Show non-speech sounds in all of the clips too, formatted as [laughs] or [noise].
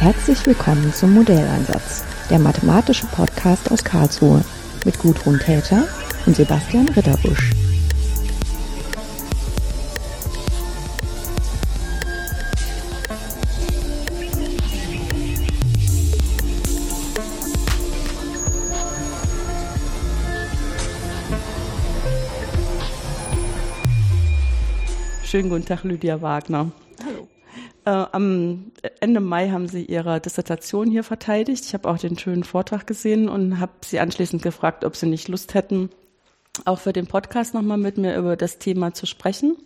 Herzlich willkommen zum Modelleinsatz, der mathematische Podcast aus Karlsruhe mit Gudrun Täter und Sebastian Ritterbusch. Schönen guten Tag, Lydia Wagner. Äh, am Ende Mai haben Sie Ihre Dissertation hier verteidigt. Ich habe auch den schönen Vortrag gesehen und habe Sie anschließend gefragt, ob Sie nicht Lust hätten, auch für den Podcast nochmal mit mir über das Thema zu sprechen.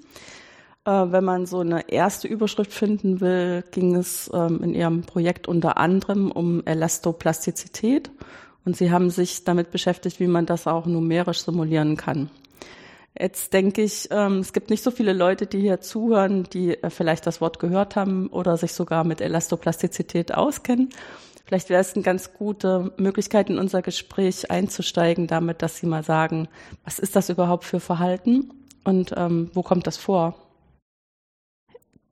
Äh, wenn man so eine erste Überschrift finden will, ging es ähm, in Ihrem Projekt unter anderem um Elastoplastizität. Und Sie haben sich damit beschäftigt, wie man das auch numerisch simulieren kann. Jetzt denke ich, ähm, es gibt nicht so viele Leute, die hier zuhören, die äh, vielleicht das Wort gehört haben oder sich sogar mit Elastoplastizität auskennen. Vielleicht wäre es eine ganz gute Möglichkeit, in unser Gespräch einzusteigen, damit, dass Sie mal sagen, was ist das überhaupt für Verhalten und ähm, wo kommt das vor?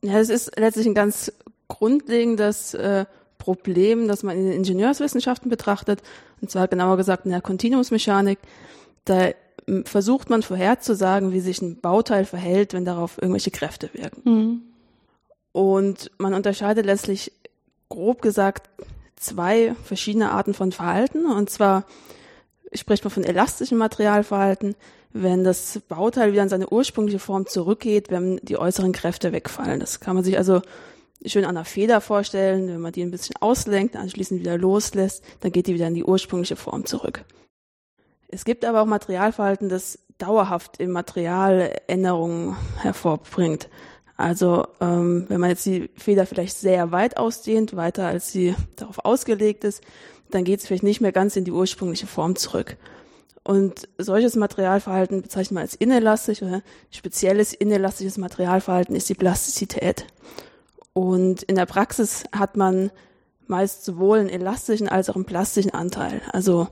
Ja, es ist letztlich ein ganz grundlegendes äh, Problem, das man in den Ingenieurswissenschaften betrachtet, und zwar genauer gesagt in der Kontinuumsmechanik. Da versucht man vorherzusagen, wie sich ein Bauteil verhält, wenn darauf irgendwelche Kräfte wirken. Mhm. Und man unterscheidet letztlich grob gesagt zwei verschiedene Arten von Verhalten. Und zwar spricht man von elastischem Materialverhalten, wenn das Bauteil wieder in seine ursprüngliche Form zurückgeht, wenn die äußeren Kräfte wegfallen. Das kann man sich also schön an einer Feder vorstellen. Wenn man die ein bisschen auslenkt, anschließend wieder loslässt, dann geht die wieder in die ursprüngliche Form zurück. Es gibt aber auch Materialverhalten, das dauerhaft im Material Änderungen hervorbringt. Also ähm, wenn man jetzt die Feder vielleicht sehr weit ausdehnt, weiter als sie darauf ausgelegt ist, dann geht es vielleicht nicht mehr ganz in die ursprüngliche Form zurück. Und solches Materialverhalten bezeichnet man als inelastisch oder spezielles inelastisches Materialverhalten ist die Plastizität. Und in der Praxis hat man meist sowohl einen elastischen als auch einen plastischen Anteil. Also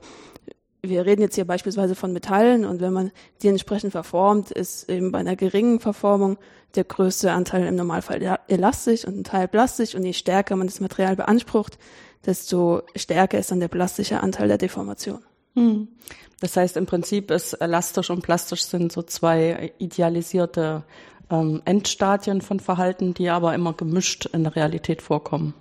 wir reden jetzt hier beispielsweise von Metallen und wenn man die entsprechend verformt, ist eben bei einer geringen Verformung der größte Anteil im Normalfall elastisch und ein Teil plastisch und je stärker man das Material beansprucht, desto stärker ist dann der plastische Anteil der Deformation. Hm. Das heißt, im Prinzip ist elastisch und plastisch sind so zwei idealisierte ähm, Endstadien von Verhalten, die aber immer gemischt in der Realität vorkommen.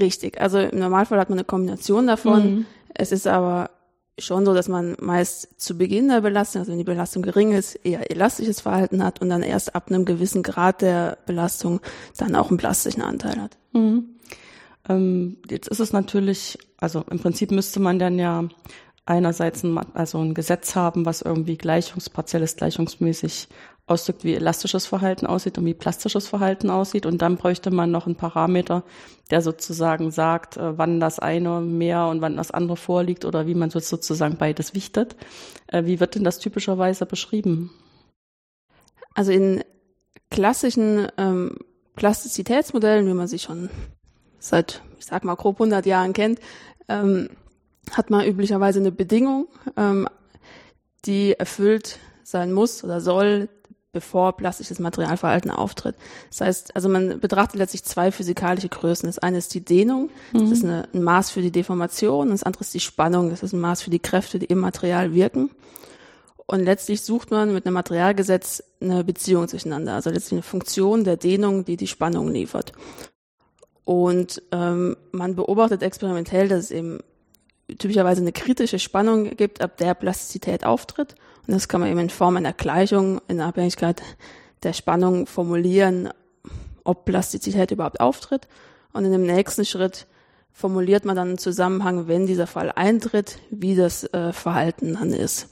Richtig. Also im Normalfall hat man eine Kombination davon. Mhm. Es ist aber schon so, dass man meist zu Beginn der Belastung, also wenn die Belastung gering ist, eher elastisches Verhalten hat und dann erst ab einem gewissen Grad der Belastung dann auch einen plastischen Anteil hat. Mhm. Ähm, jetzt ist es natürlich, also im Prinzip müsste man dann ja einerseits ein, also ein Gesetz haben, was irgendwie gleichungspartielles, gleichungsmäßig ausdrückt, wie elastisches Verhalten aussieht und wie plastisches Verhalten aussieht. Und dann bräuchte man noch einen Parameter, der sozusagen sagt, äh, wann das eine mehr und wann das andere vorliegt oder wie man sozusagen beides wichtet. Äh, wie wird denn das typischerweise beschrieben? Also in klassischen ähm, Plastizitätsmodellen, wie man sie schon seit, ich sag mal, grob 100 Jahren kennt, ähm, hat man üblicherweise eine Bedingung, ähm, die erfüllt sein muss oder soll, bevor plastisches Materialverhalten auftritt. Das heißt, also man betrachtet letztlich zwei physikalische Größen. Das eine ist die Dehnung, das mhm. ist eine, ein Maß für die Deformation, und das andere ist die Spannung, das ist ein Maß für die Kräfte, die im Material wirken. Und letztlich sucht man mit einem Materialgesetz eine Beziehung zueinander, also letztlich eine Funktion der Dehnung, die die Spannung liefert. Und ähm, man beobachtet experimentell, dass es eben typischerweise eine kritische Spannung gibt, ab der Plastizität auftritt. Und das kann man eben in Form einer Gleichung in Abhängigkeit der Spannung formulieren, ob Plastizität überhaupt auftritt. Und in dem nächsten Schritt formuliert man dann einen Zusammenhang, wenn dieser Fall eintritt, wie das äh, Verhalten dann ist.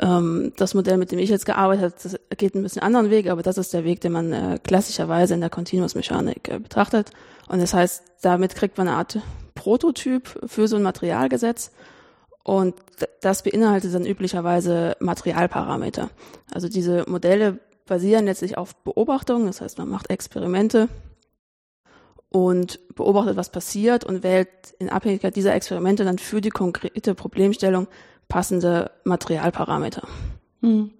Ähm, das Modell, mit dem ich jetzt gearbeitet habe, geht ein bisschen anderen Weg, aber das ist der Weg, den man äh, klassischerweise in der Continuous-Mechanik äh, betrachtet. Und das heißt, damit kriegt man eine Art Prototyp für so ein Materialgesetz. Und das beinhaltet dann üblicherweise Materialparameter. Also diese Modelle basieren letztlich auf Beobachtungen, das heißt, man macht Experimente und beobachtet, was passiert und wählt in Abhängigkeit dieser Experimente dann für die konkrete Problemstellung passende Materialparameter. Hm.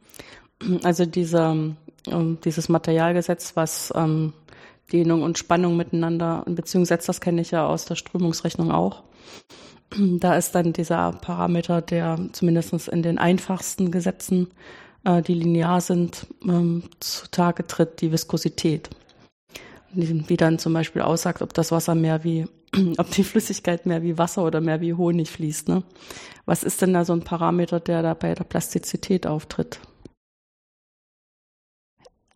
Also dieser, ähm, dieses Materialgesetz, was ähm, Dehnung und Spannung miteinander in Beziehung setzt. Das kenne ich ja aus der Strömungsrechnung auch. [clears throat] Da ist dann dieser Parameter, der zumindest in den einfachsten Gesetzen, äh, die linear sind, ähm, zutage tritt, die Viskosität. Wie dann zum Beispiel aussagt, ob das Wasser mehr wie, [clears throat] ob die Flüssigkeit mehr wie Wasser oder mehr wie Honig fließt. Ne? Was ist denn da so ein Parameter, der da bei der Plastizität auftritt?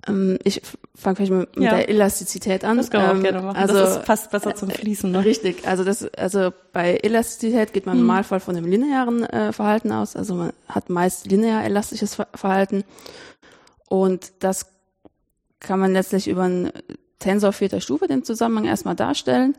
Ähm, ich fange vielleicht mit, mit ja. der Elastizität an. Das kann man ähm, auch gerne machen. Also, das fast besser zum Fließen. Ne? Richtig. Also das, also bei Elastizität geht man im mhm. Normalfall von dem linearen äh, Verhalten aus. Also man hat meist linear elastisches Verhalten. Und das kann man letztlich über einen Tensor vierter Stufe den Zusammenhang erstmal darstellen.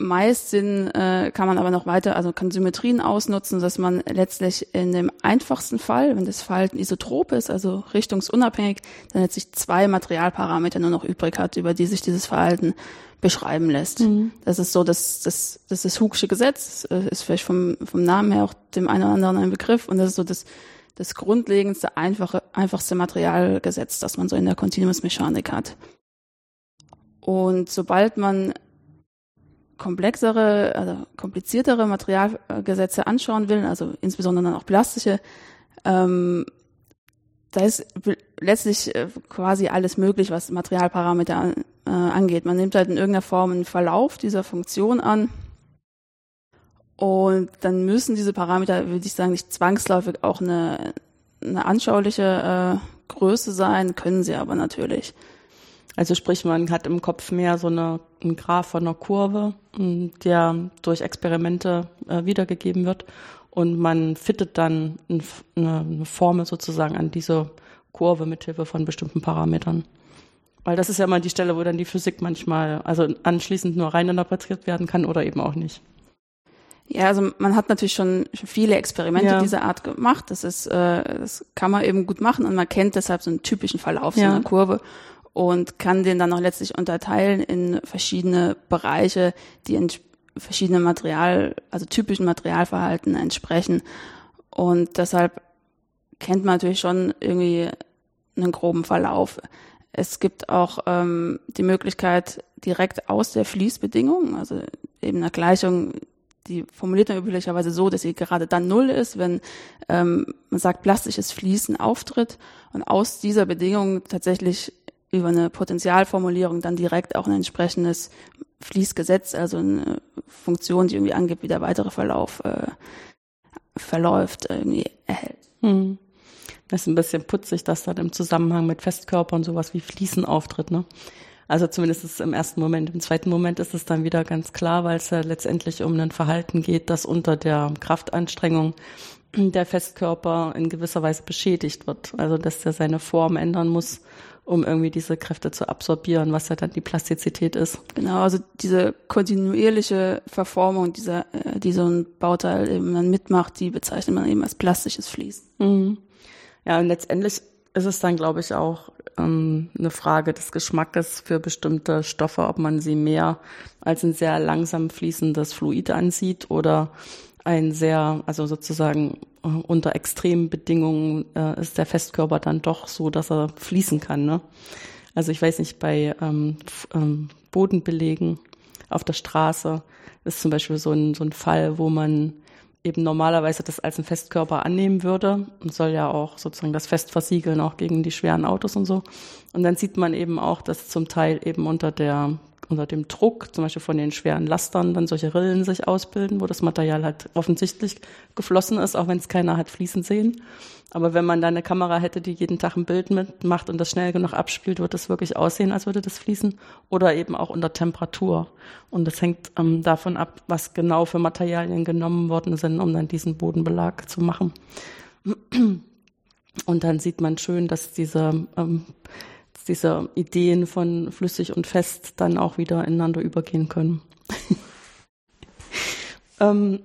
Meist sind, äh, kann man aber noch weiter, also kann Symmetrien ausnutzen, dass man letztlich in dem einfachsten Fall, wenn das Verhalten isotrop ist, also richtungsunabhängig, dann letztlich zwei Materialparameter nur noch übrig hat, über die sich dieses Verhalten beschreiben lässt. Mhm. Das ist so, dass das, das ist das Hugsche Gesetz, ist vielleicht vom, vom Namen her auch dem einen oder anderen ein Begriff und das ist so das, das grundlegendste, einfache, einfachste Materialgesetz, das man so in der Continuous-Mechanik hat. Und sobald man komplexere, also kompliziertere Materialgesetze anschauen will, also insbesondere dann auch plastische, ähm, da ist letztlich äh, quasi alles möglich, was Materialparameter an, äh, angeht. Man nimmt halt in irgendeiner Form einen Verlauf dieser Funktion an und dann müssen diese Parameter, würde ich sagen, nicht zwangsläufig auch eine, eine anschauliche äh, Größe sein, können sie aber natürlich. Also sprich, man hat im Kopf mehr so eine, einen Graph von einer Kurve, der durch Experimente äh, wiedergegeben wird und man fittet dann eine, eine Formel sozusagen an diese Kurve mithilfe von bestimmten Parametern. Weil das ist ja immer die Stelle, wo dann die Physik manchmal, also anschließend nur rein interpretiert werden kann oder eben auch nicht. Ja, also man hat natürlich schon viele Experimente ja. dieser Art gemacht. Das ist, äh, das kann man eben gut machen und man kennt deshalb so einen typischen Verlauf ja. so einer Kurve und kann den dann auch letztlich unterteilen in verschiedene Bereiche, die verschiedene Material, also typischen Materialverhalten entsprechen. Und deshalb kennt man natürlich schon irgendwie einen groben Verlauf. Es gibt auch ähm, die Möglichkeit, direkt aus der Fließbedingung, also eben eine Gleichung, die formuliert man üblicherweise so, dass sie gerade dann null ist, wenn ähm, man sagt, plastisches Fließen auftritt und aus dieser Bedingung tatsächlich über eine Potenzialformulierung dann direkt auch ein entsprechendes Fließgesetz, also eine Funktion, die irgendwie angibt, wie der weitere Verlauf äh, verläuft, irgendwie erhält. Hm. Das ist ein bisschen putzig, dass dann im Zusammenhang mit Festkörpern sowas wie Fließen auftritt, ne? Also zumindest ist es im ersten Moment. Im zweiten Moment ist es dann wieder ganz klar, weil es ja letztendlich um ein Verhalten geht, das unter der Kraftanstrengung der Festkörper in gewisser Weise beschädigt wird. Also dass der seine Form ändern muss, um irgendwie diese Kräfte zu absorbieren, was ja dann die Plastizität ist. Genau, also diese kontinuierliche Verformung, dieser, äh, die so ein Bauteil eben dann mitmacht, die bezeichnet man eben als plastisches Fließen. Mhm. Ja, und letztendlich ist es dann, glaube ich, auch ähm, eine Frage des Geschmackes für bestimmte Stoffe, ob man sie mehr als ein sehr langsam fließendes Fluid ansieht oder ein sehr, also sozusagen äh, unter extremen Bedingungen äh, ist der Festkörper dann doch so, dass er fließen kann. Ne? Also ich weiß nicht, bei ähm, ähm, Bodenbelegen auf der Straße ist zum Beispiel so ein, so ein Fall, wo man eben normalerweise das als ein Festkörper annehmen würde und soll ja auch sozusagen das Fest versiegeln, auch gegen die schweren Autos und so. Und dann sieht man eben auch, dass zum Teil eben unter der unter dem Druck, zum Beispiel von den schweren Lastern, dann solche Rillen sich ausbilden, wo das Material halt offensichtlich geflossen ist, auch wenn es keiner hat fließen sehen. Aber wenn man da eine Kamera hätte, die jeden Tag ein Bild mitmacht und das schnell genug abspielt, wird es wirklich aussehen, als würde das fließen. Oder eben auch unter Temperatur. Und das hängt ähm, davon ab, was genau für Materialien genommen worden sind, um dann diesen Bodenbelag zu machen. Und dann sieht man schön, dass diese ähm, diese Ideen von flüssig und fest dann auch wieder ineinander übergehen können. [laughs] ähm,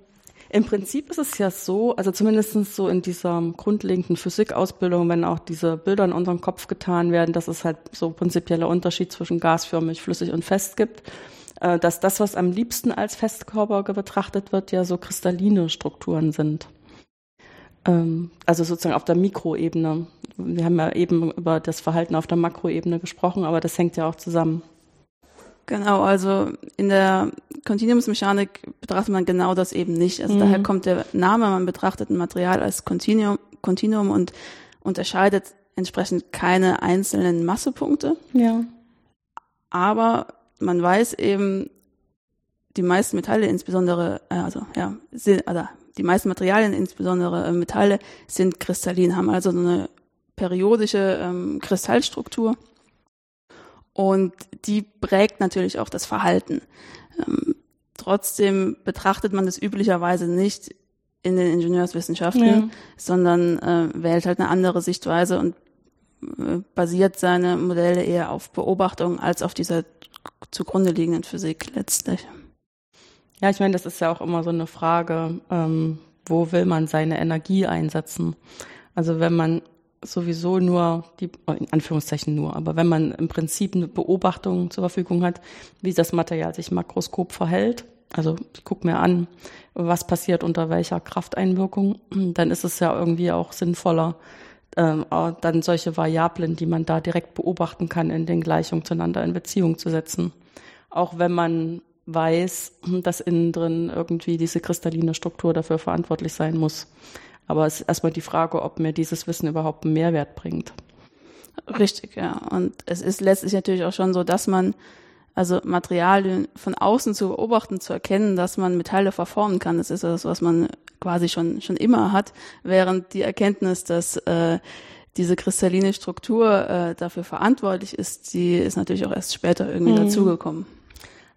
Im Prinzip ist es ja so, also zumindest so in dieser grundlegenden Physikausbildung, wenn auch diese Bilder in unseren Kopf getan werden, dass es halt so prinzipieller Unterschied zwischen gasförmig, flüssig und fest gibt, äh, dass das, was am liebsten als Festkörper betrachtet wird, ja so kristalline Strukturen sind. Ähm, also sozusagen auf der Mikroebene. Wir haben ja eben über das Verhalten auf der Makroebene gesprochen, aber das hängt ja auch zusammen. Genau, also in der Kontinuumsmechanik betrachtet man genau das eben nicht. Also mhm. daher kommt der Name, man betrachtet ein Material als Kontinuum, Kontinuum und unterscheidet entsprechend keine einzelnen Massepunkte. Ja. Aber man weiß eben, die meisten Metalle, insbesondere, äh, also ja, sind, oder die meisten Materialien, insbesondere äh, Metalle, sind kristallin, haben also so eine periodische ähm, Kristallstruktur. Und die prägt natürlich auch das Verhalten. Ähm, trotzdem betrachtet man das üblicherweise nicht in den Ingenieurswissenschaften, ja. sondern äh, wählt halt eine andere Sichtweise und äh, basiert seine Modelle eher auf Beobachtung als auf dieser zugrunde liegenden Physik letztlich. Ja, ich meine, das ist ja auch immer so eine Frage, ähm, wo will man seine Energie einsetzen? Also wenn man sowieso nur die, in Anführungszeichen nur, aber wenn man im Prinzip eine Beobachtung zur Verfügung hat, wie das Material sich makroskop verhält, also ich gucke mir an, was passiert unter welcher Krafteinwirkung, dann ist es ja irgendwie auch sinnvoller, ähm, dann solche Variablen, die man da direkt beobachten kann, in den Gleichungen zueinander in Beziehung zu setzen. Auch wenn man weiß, dass innen drin irgendwie diese kristalline Struktur dafür verantwortlich sein muss. Aber es ist erstmal die Frage, ob mir dieses Wissen überhaupt einen Mehrwert bringt. Richtig, ja. Und es ist letztlich natürlich auch schon so, dass man also Materialien von außen zu beobachten, zu erkennen, dass man Metalle verformen kann. Das ist das, was man quasi schon schon immer hat, während die Erkenntnis, dass äh, diese kristalline Struktur äh, dafür verantwortlich ist, die ist natürlich auch erst später irgendwie mhm. dazugekommen.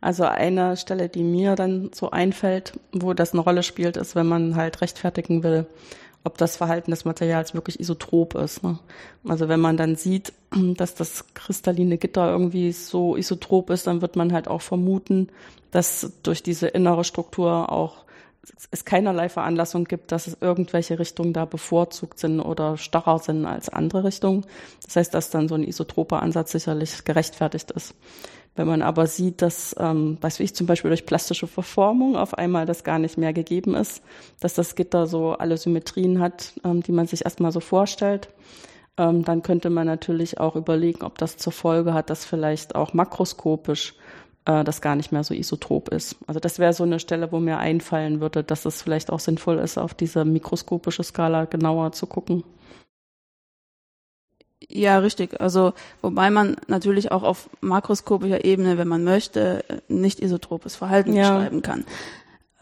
Also eine Stelle, die mir dann so einfällt, wo das eine Rolle spielt, ist, wenn man halt rechtfertigen will, ob das Verhalten des Materials wirklich isotrop ist. Ne? Also wenn man dann sieht, [clears throat] dass das kristalline Gitter irgendwie so isotrop ist, dann wird man halt auch vermuten, dass durch diese innere Struktur auch es keinerlei Veranlassung gibt, dass es irgendwelche Richtungen da bevorzugt sind oder starrer sind als andere Richtungen. Das heißt, dass dann so ein isotroper Ansatz sicherlich gerechtfertigt ist. Wenn man aber sieht, dass, ähm, weiß ich zum Beispiel durch plastische Verformung auf einmal das gar nicht mehr gegeben ist, dass das Gitter so alle Symmetrien hat, ähm, die man sich erstmal so vorstellt, ähm, dann könnte man natürlich auch überlegen, ob das zur Folge hat, dass vielleicht auch makroskopisch äh, das gar nicht mehr so isotrop ist. Also das wäre so eine Stelle, wo mir einfallen würde, dass es vielleicht auch sinnvoll ist, auf diese mikroskopische Skala genauer zu gucken. Ja, richtig. Also, wobei man natürlich auch auf makroskopischer Ebene, wenn man möchte, nicht isotropes Verhalten ja. beschreiben kann.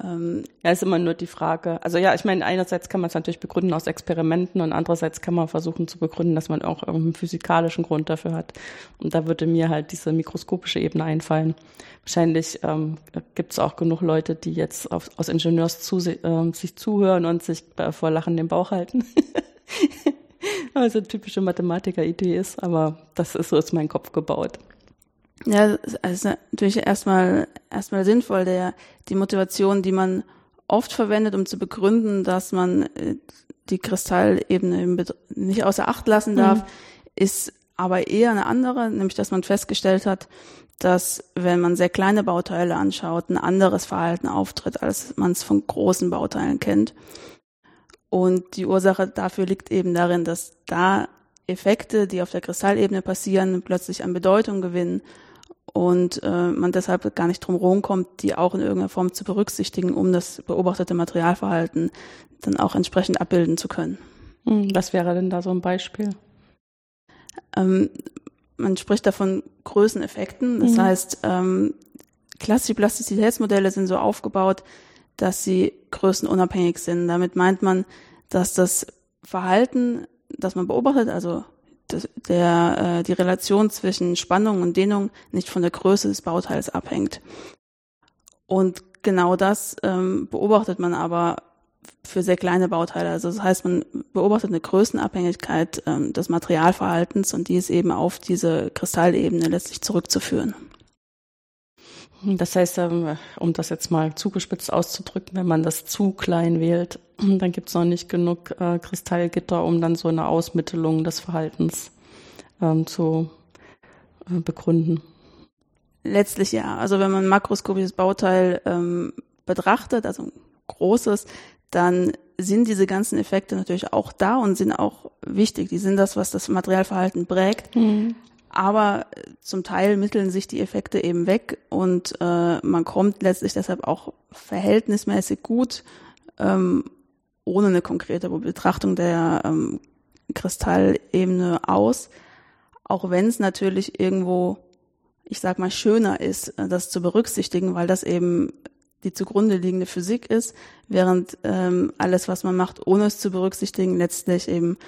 Ähm, ja, ist immer nur die Frage. Also ja, ich meine, einerseits kann man es natürlich begründen aus Experimenten und andererseits kann man versuchen zu begründen, dass man auch irgendeinen physikalischen Grund dafür hat. Und da würde mir halt diese mikroskopische Ebene einfallen. Wahrscheinlich ähm, gibt es auch genug Leute, die jetzt auf, aus Ingenieurs zu, äh, sich zuhören und sich äh, vor Lachen den Bauch halten. [laughs] [laughs] also typische Mathematiker-Idee ist, aber das ist so ist mein Kopf gebaut. Ja, es ist natürlich erstmal erstmal sinnvoll, der die Motivation, die man oft verwendet, um zu begründen, dass man äh, die Kristallebene nicht außer Acht lassen darf, mhm. ist aber eher eine andere, nämlich dass man festgestellt hat, dass wenn man sehr kleine Bauteile anschaut, ein anderes Verhalten auftritt, als man es von großen Bauteilen kennt. Und die Ursache dafür liegt eben darin, dass da Effekte, die auf der Kristallebene passieren, plötzlich an Bedeutung gewinnen und äh, man deshalb gar nicht drum herum kommt, die auch in irgendeiner Form zu berücksichtigen, um das beobachtete Materialverhalten dann auch entsprechend abbilden zu können. Hm, was wäre denn da so ein Beispiel? Ähm, man spricht davon Größeneffekten. Das mhm. heißt, ähm, klassische Plastizitätsmodelle sind so aufgebaut, dass sie größenunabhängig sind. Damit meint man, dass das Verhalten, das man beobachtet, also das, der, äh, die Relation zwischen Spannung und Dehnung nicht von der Größe des Bauteils abhängt. Und genau das ähm, beobachtet man aber für sehr kleine Bauteile. Also das heißt, man beobachtet eine Größenabhängigkeit ähm, des Materialverhaltens und die ist eben auf diese Kristallebene letztlich zurückzuführen. Das heißt, ähm, um das jetzt mal zugespitzt auszudrücken, wenn man das zu klein wählt, [clears throat] dann gibt es noch nicht genug äh, Kristallgitter, um dann so eine Ausmittelung des Verhaltens ähm, zu äh, begründen. Letztlich ja. Also wenn man ein makroskopisches Bauteil ähm, betrachtet, also ein großes, dann sind diese ganzen Effekte natürlich auch da und sind auch wichtig. Die sind das, was das Materialverhalten prägt. Mhm. Aber zum Teil mitteln sich die Effekte eben weg und äh, man kommt letztlich deshalb auch verhältnismäßig gut ähm, ohne eine konkrete Betrachtung der ähm, Kristallebene aus, auch wenn es natürlich irgendwo, ich sag mal, schöner ist, äh, das zu berücksichtigen, weil das eben die zugrunde liegende Physik ist, während ähm, alles, was man macht, ohne es zu berücksichtigen, letztlich eben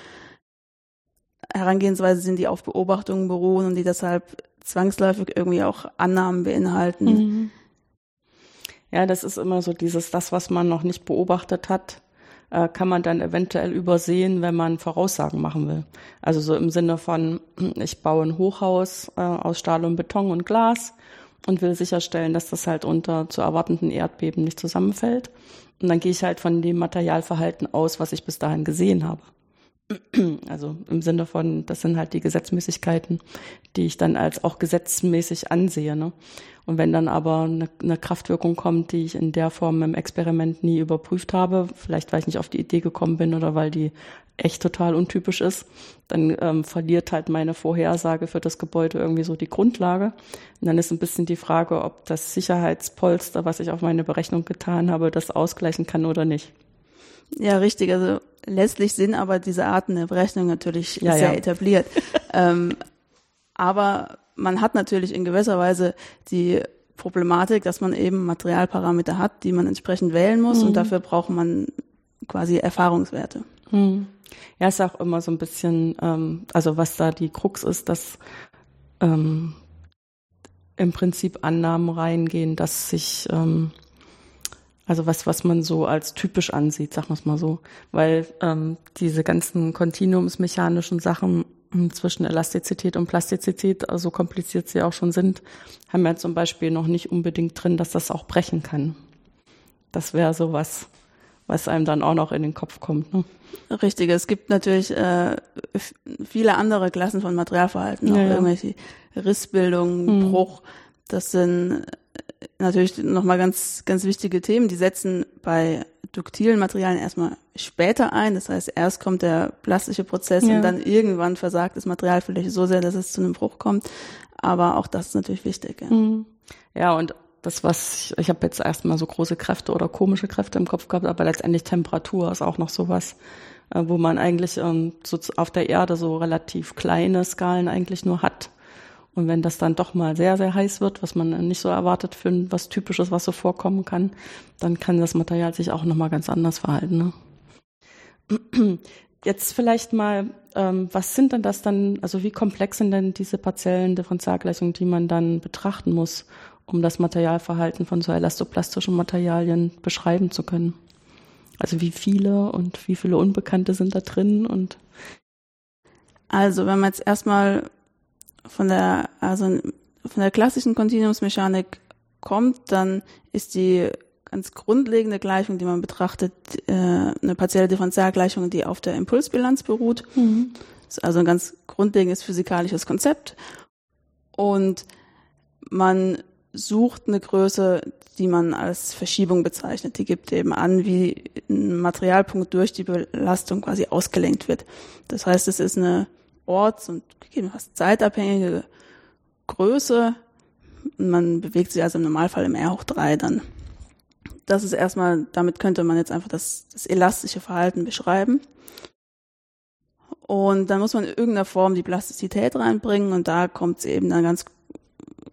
Herangehensweise sind, die auf Beobachtungen beruhen und die deshalb zwangsläufig irgendwie auch Annahmen beinhalten. Mhm. Ja, das ist immer so dieses, das, was man noch nicht beobachtet hat, äh, kann man dann eventuell übersehen, wenn man Voraussagen machen will. Also so im Sinne von, [clears throat] ich baue ein Hochhaus äh, aus Stahl und Beton und Glas und will sicherstellen, dass das halt unter zu erwartenden Erdbeben nicht zusammenfällt. Und dann gehe ich halt von dem Materialverhalten aus, was ich bis dahin gesehen habe. [clears throat] Also im Sinne von, das sind halt die Gesetzmäßigkeiten, die ich dann als auch gesetzmäßig ansehe. Ne? Und wenn dann aber eine, eine Kraftwirkung kommt, die ich in der Form im Experiment nie überprüft habe, vielleicht weil ich nicht auf die Idee gekommen bin oder weil die echt total untypisch ist, dann ähm, verliert halt meine Vorhersage für das Gebäude irgendwie so die Grundlage. Und dann ist ein bisschen die Frage, ob das Sicherheitspolster, was ich auf meine Berechnung getan habe, das ausgleichen kann oder nicht. Ja, richtig. Also letztlich sind aber diese Arten der Berechnung natürlich ja, sehr ja. etabliert. [laughs] ähm, aber man hat natürlich in gewisser Weise die Problematik, dass man eben Materialparameter hat, die man entsprechend wählen muss mhm. und dafür braucht man quasi Erfahrungswerte. Mhm. Ja, ist auch immer so ein bisschen, ähm, also was da die Krux ist, dass ähm, im Prinzip Annahmen reingehen, dass sich ähm, also was, was man so als typisch ansieht, sagen wir es mal so. Weil ähm, diese ganzen kontinuumsmechanischen Sachen hm, zwischen Elastizität und Plastizität, so also kompliziert sie auch schon sind, haben wir zum Beispiel noch nicht unbedingt drin, dass das auch brechen kann. Das wäre so was, was einem dann auch noch in den Kopf kommt. Ne? Richtig, es gibt natürlich äh, viele andere Klassen von Materialverhalten, auch ja, ja. irgendwelche Rissbildungen, hm. Bruch. Das sind natürlich nochmal ganz, ganz wichtige Themen. Die setzen bei duktilen Materialien erstmal später ein. Das heißt, erst kommt der plastische Prozess ja. und dann irgendwann versagt das Material vielleicht so sehr, dass es zu einem Bruch kommt. Aber auch das ist natürlich wichtig. Ja, mhm. ja und das, was ich, ich habe jetzt erstmal so große Kräfte oder komische Kräfte im Kopf gehabt, aber letztendlich Temperatur ist auch noch sowas, äh, wo man eigentlich ähm, so auf der Erde so relativ kleine Skalen eigentlich nur hat. Und wenn das dann doch mal sehr, sehr heiß wird, was man nicht so erwartet für was Typisches, was so vorkommen kann, dann kann das Material sich auch nochmal ganz anders verhalten. Ne? Jetzt vielleicht mal, ähm, was sind denn das dann, also wie komplex sind denn diese partiellen Differentialgleichungen, die man dann betrachten muss, um das Materialverhalten von so elastoplastischen Materialien beschreiben zu können? Also wie viele und wie viele Unbekannte sind da drin und also wenn man jetzt erstmal von der, also von der klassischen Kontinuumsmechanik kommt, dann ist die ganz grundlegende Gleichung, die man betrachtet, äh, eine partielle Differentialgleichung, die auf der Impulsbilanz beruht. Mhm. Das ist also ein ganz grundlegendes physikalisches Konzept. Und man sucht eine Größe, die man als Verschiebung bezeichnet. Die gibt eben an, wie ein Materialpunkt durch die Belastung quasi ausgelenkt wird. Das heißt, es ist eine orts- und gegebenenfalls zeitabhängige Größe. Man bewegt sich also im Normalfall im R hoch 3 dann. Das ist erstmal, damit könnte man jetzt einfach das, das elastische Verhalten beschreiben. Und dann muss man in irgendeiner Form die Plastizität reinbringen und da kommt es eben dann ganz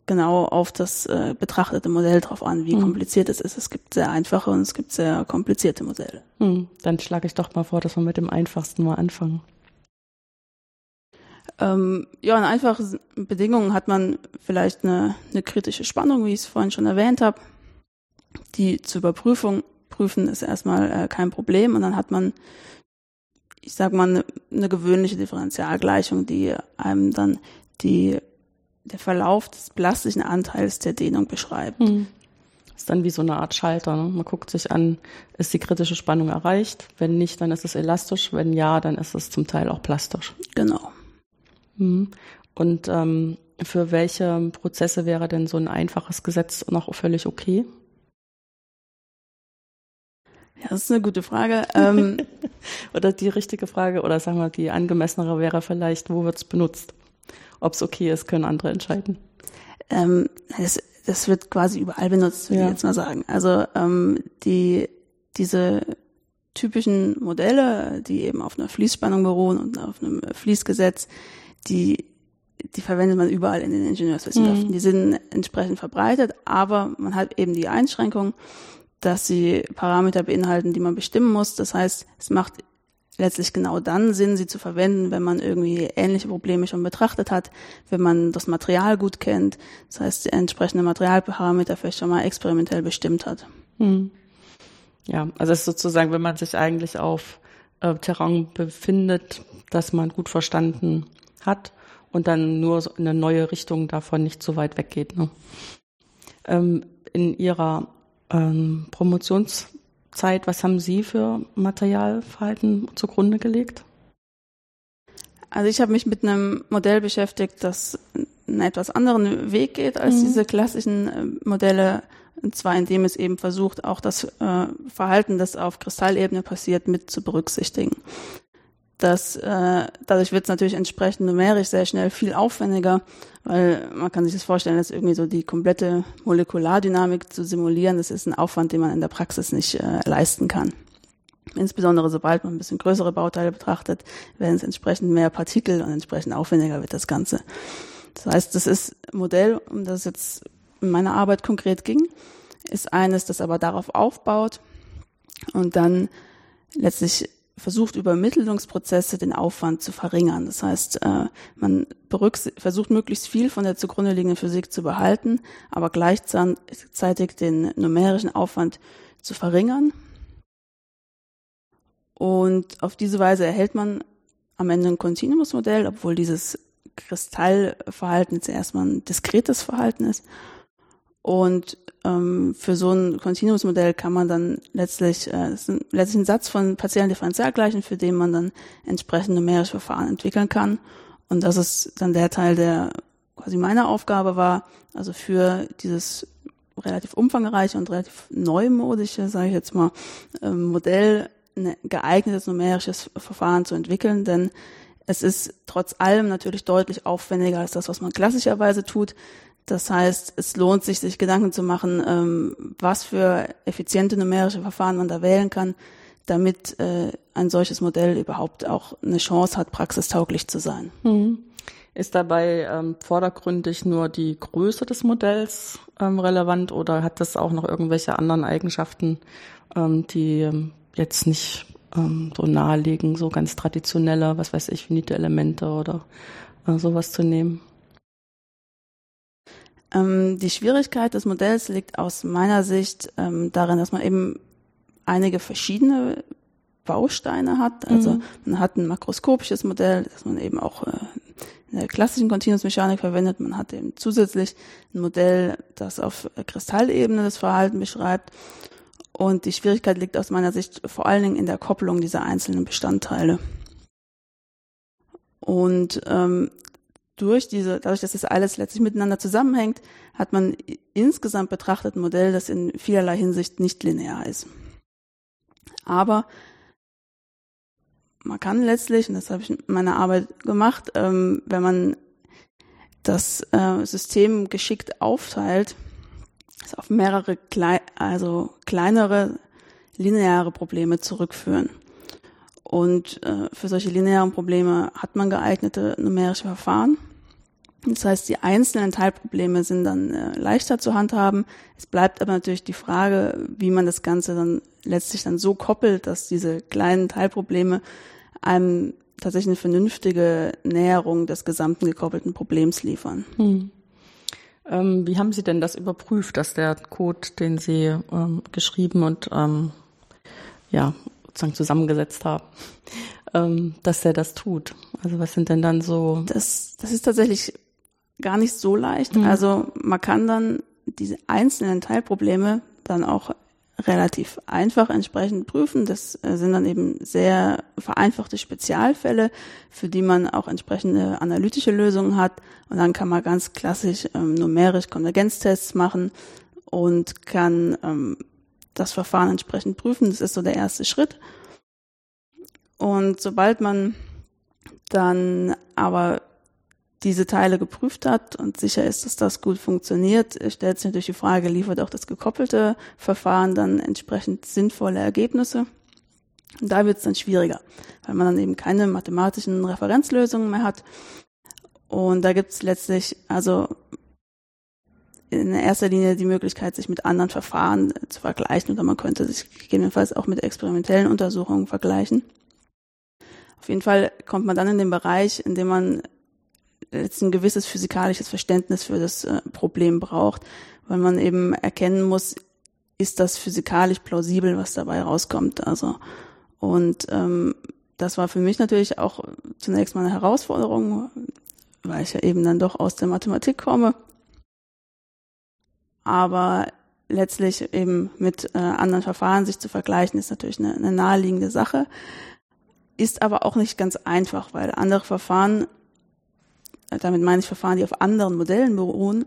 genau auf das äh, betrachtete Modell drauf an, wie mhm. kompliziert es ist. Es gibt sehr einfache und es gibt sehr komplizierte Modelle. Mhm. Dann schlage ich doch mal vor, dass wir mit dem einfachsten mal anfangen. Ähm, ja, in einfachen Bedingungen hat man vielleicht eine, eine kritische Spannung, wie ich es vorhin schon erwähnt habe. Die zur Überprüfung prüfen ist erstmal äh, kein Problem und dann hat man, ich sag mal, eine, eine gewöhnliche Differentialgleichung, die einem dann die, der Verlauf des plastischen Anteils der Dehnung beschreibt. Hm. Ist dann wie so eine Art Schalter. Ne? Man guckt sich an, ist die kritische Spannung erreicht? Wenn nicht, dann ist es elastisch. Wenn ja, dann ist es zum Teil auch plastisch. Genau. Mhm. Und ähm, für welche Prozesse wäre denn so ein einfaches Gesetz noch völlig okay? Ja, das ist eine gute Frage. Ähm, [laughs] oder die richtige Frage, oder sagen wir, die angemessenere wäre vielleicht, wo wird es benutzt? ob es okay ist, können andere entscheiden. Ähm, das, das wird quasi überall benutzt, würde ja. ich jetzt mal sagen. Also ähm, die diese typischen Modelle, die eben auf einer Fließspannung beruhen und auf einem Fließgesetz, die die verwendet man überall in den Ingenieurswissenschaften. Mhm. Die sind entsprechend verbreitet, aber man hat eben die Einschränkung, dass sie Parameter beinhalten, die man bestimmen muss. Das heißt, es macht letztlich genau dann Sinn, sie zu verwenden, wenn man irgendwie ähnliche Probleme schon betrachtet hat, wenn man das Material gut kennt, das heißt, entsprechende Materialparameter vielleicht schon mal experimentell bestimmt hat. Mhm. Ja, also es ist sozusagen, wenn man sich eigentlich auf äh, Terrain befindet, das man gut verstanden hat und dann nur in eine neue Richtung davon nicht so weit weggeht. Ne? Ähm, in Ihrer ähm, Promotionszeit, was haben Sie für Materialverhalten zugrunde gelegt? Also ich habe mich mit einem Modell beschäftigt, das einen etwas anderen Weg geht als mhm. diese klassischen äh, Modelle, und zwar indem es eben versucht, auch das äh, Verhalten, das auf Kristallebene passiert, mit zu berücksichtigen dass äh, dadurch wird es natürlich entsprechend numerisch sehr schnell viel aufwendiger, weil man kann sich das vorstellen, dass irgendwie so die komplette Molekulardynamik zu simulieren, das ist ein Aufwand, den man in der Praxis nicht äh, leisten kann. Insbesondere sobald man ein bisschen größere Bauteile betrachtet, werden es entsprechend mehr Partikel und entsprechend aufwendiger wird das Ganze. Das heißt, das ist ein Modell, um das jetzt in meiner Arbeit konkret ging, ist eines, das aber darauf aufbaut und dann letztlich versucht über Ermittlungsprozesse den Aufwand zu verringern. Das heißt, äh, man versucht möglichst viel von der zugrunde liegenden Physik zu behalten, aber gleichzeitig den numerischen Aufwand zu verringern. Und auf diese Weise erhält man am Ende ein Continuous-Modell, obwohl dieses Kristallverhalten jetzt erstmal ein diskretes Verhalten ist. Und ähm, für so ein Continuous-Modell kann man dann letztlich, äh, ist letztlich ein Satz von partiellen Differentialgleichen, für den man dann entsprechend numerische Verfahren entwickeln kann. Und das ist dann der Teil, der quasi meine Aufgabe war, also für dieses relativ umfangreiche und relativ neumodische, sage ich jetzt mal, ähm, Modell ein geeignetes numerisches Verfahren zu entwickeln, denn es ist trotz allem natürlich deutlich aufwendiger als das, was man klassischerweise tut. Das heißt, es lohnt sich, sich Gedanken zu machen, ähm, was für effiziente numerische Verfahren man da wählen kann, damit äh, ein solches Modell überhaupt auch eine Chance hat, praxistauglich zu sein. Mhm. Ist dabei ähm, vordergründig nur die Größe des Modells ähm, relevant oder hat das auch noch irgendwelche anderen Eigenschaften, ähm, die ähm, jetzt nicht ähm, so naheliegen, so ganz traditionelle, was weiß ich, finite Elemente oder äh, sowas zu nehmen? Ähm, die Schwierigkeit des Modells liegt aus meiner Sicht ähm, darin, dass man eben einige verschiedene Bausteine hat. Also mhm. man hat ein makroskopisches Modell, das man eben auch äh, in der klassischen Kontinuumsmechanik verwendet. Man hat eben zusätzlich ein Modell, das auf Kristallebene das Verhalten beschreibt. Und die Schwierigkeit liegt aus meiner Sicht vor allen Dingen in der Kopplung dieser einzelnen Bestandteile. Und ähm, durch diese, dadurch, dass das alles letztlich miteinander zusammenhängt, hat man insgesamt betrachtet ein Modell, das in vielerlei Hinsicht nicht linear ist. Aber man kann letztlich, und das habe ich in meiner Arbeit gemacht, ähm, wenn man das äh, System geschickt aufteilt, also auf mehrere klei also kleinere lineare Probleme zurückführen. Und äh, für solche linearen Probleme hat man geeignete numerische Verfahren. Das heißt, die einzelnen Teilprobleme sind dann äh, leichter zu handhaben. Es bleibt aber natürlich die Frage, wie man das Ganze dann letztlich dann so koppelt, dass diese kleinen Teilprobleme einem tatsächlich eine vernünftige Näherung des gesamten gekoppelten Problems liefern. Hm. Ähm, wie haben Sie denn das überprüft, dass der Code, den Sie ähm, geschrieben und ähm, ja, sozusagen zusammengesetzt haben, ähm, dass er das tut. Also was sind denn dann so? Das, das ist tatsächlich gar nicht so leicht. Mhm. Also man kann dann diese einzelnen Teilprobleme dann auch relativ einfach entsprechend prüfen. Das äh, sind dann eben sehr vereinfachte Spezialfälle, für die man auch entsprechende analytische Lösungen hat. Und dann kann man ganz klassisch ähm, numerisch Konvergenztests machen und kann ähm, das Verfahren entsprechend prüfen. Das ist so der erste Schritt. Und sobald man dann aber diese Teile geprüft hat und sicher ist, dass das gut funktioniert, stellt sich natürlich die Frage, liefert auch das gekoppelte Verfahren dann entsprechend sinnvolle Ergebnisse? Und da wird es dann schwieriger, weil man dann eben keine mathematischen Referenzlösungen mehr hat. Und da gibt es letztlich also in erster Linie die Möglichkeit, sich mit anderen Verfahren zu vergleichen oder man könnte sich gegebenenfalls auch mit experimentellen Untersuchungen vergleichen. Auf jeden Fall kommt man dann in den Bereich, in dem man jetzt ein gewisses physikalisches Verständnis für das äh, Problem braucht, weil man eben erkennen muss, ist das physikalisch plausibel, was dabei rauskommt. Also und ähm, das war für mich natürlich auch zunächst mal eine Herausforderung, weil ich ja eben dann doch aus der Mathematik komme. Aber letztlich eben mit äh, anderen Verfahren sich zu vergleichen, ist natürlich eine, eine naheliegende Sache, ist aber auch nicht ganz einfach, weil andere Verfahren damit meine ich Verfahren, die auf anderen Modellen beruhen,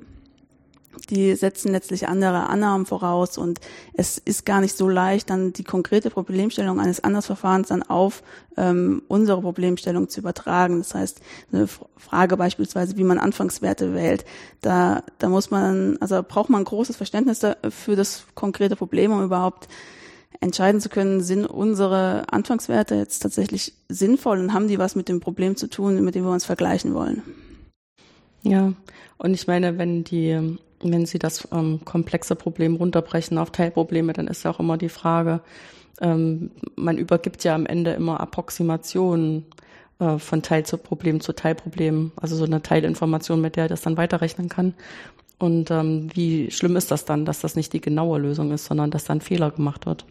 die setzen letztlich andere Annahmen voraus und es ist gar nicht so leicht, dann die konkrete Problemstellung eines Andersverfahrens dann auf ähm, unsere Problemstellung zu übertragen. Das heißt, eine Frage beispielsweise, wie man Anfangswerte wählt, da, da muss man, also braucht man großes Verständnis für das konkrete Problem, um überhaupt entscheiden zu können, sind unsere Anfangswerte jetzt tatsächlich sinnvoll und haben die was mit dem Problem zu tun, mit dem wir uns vergleichen wollen. Ja, und ich meine, wenn die, wenn Sie das ähm, komplexe Problem runterbrechen auf Teilprobleme, dann ist ja auch immer die Frage, ähm, man übergibt ja am Ende immer Approximationen äh, von Teil zu Problem zu Teilproblem, also so eine Teilinformation, mit der er das dann weiterrechnen kann. Und ähm, wie schlimm ist das dann, dass das nicht die genaue Lösung ist, sondern dass dann Fehler gemacht wird?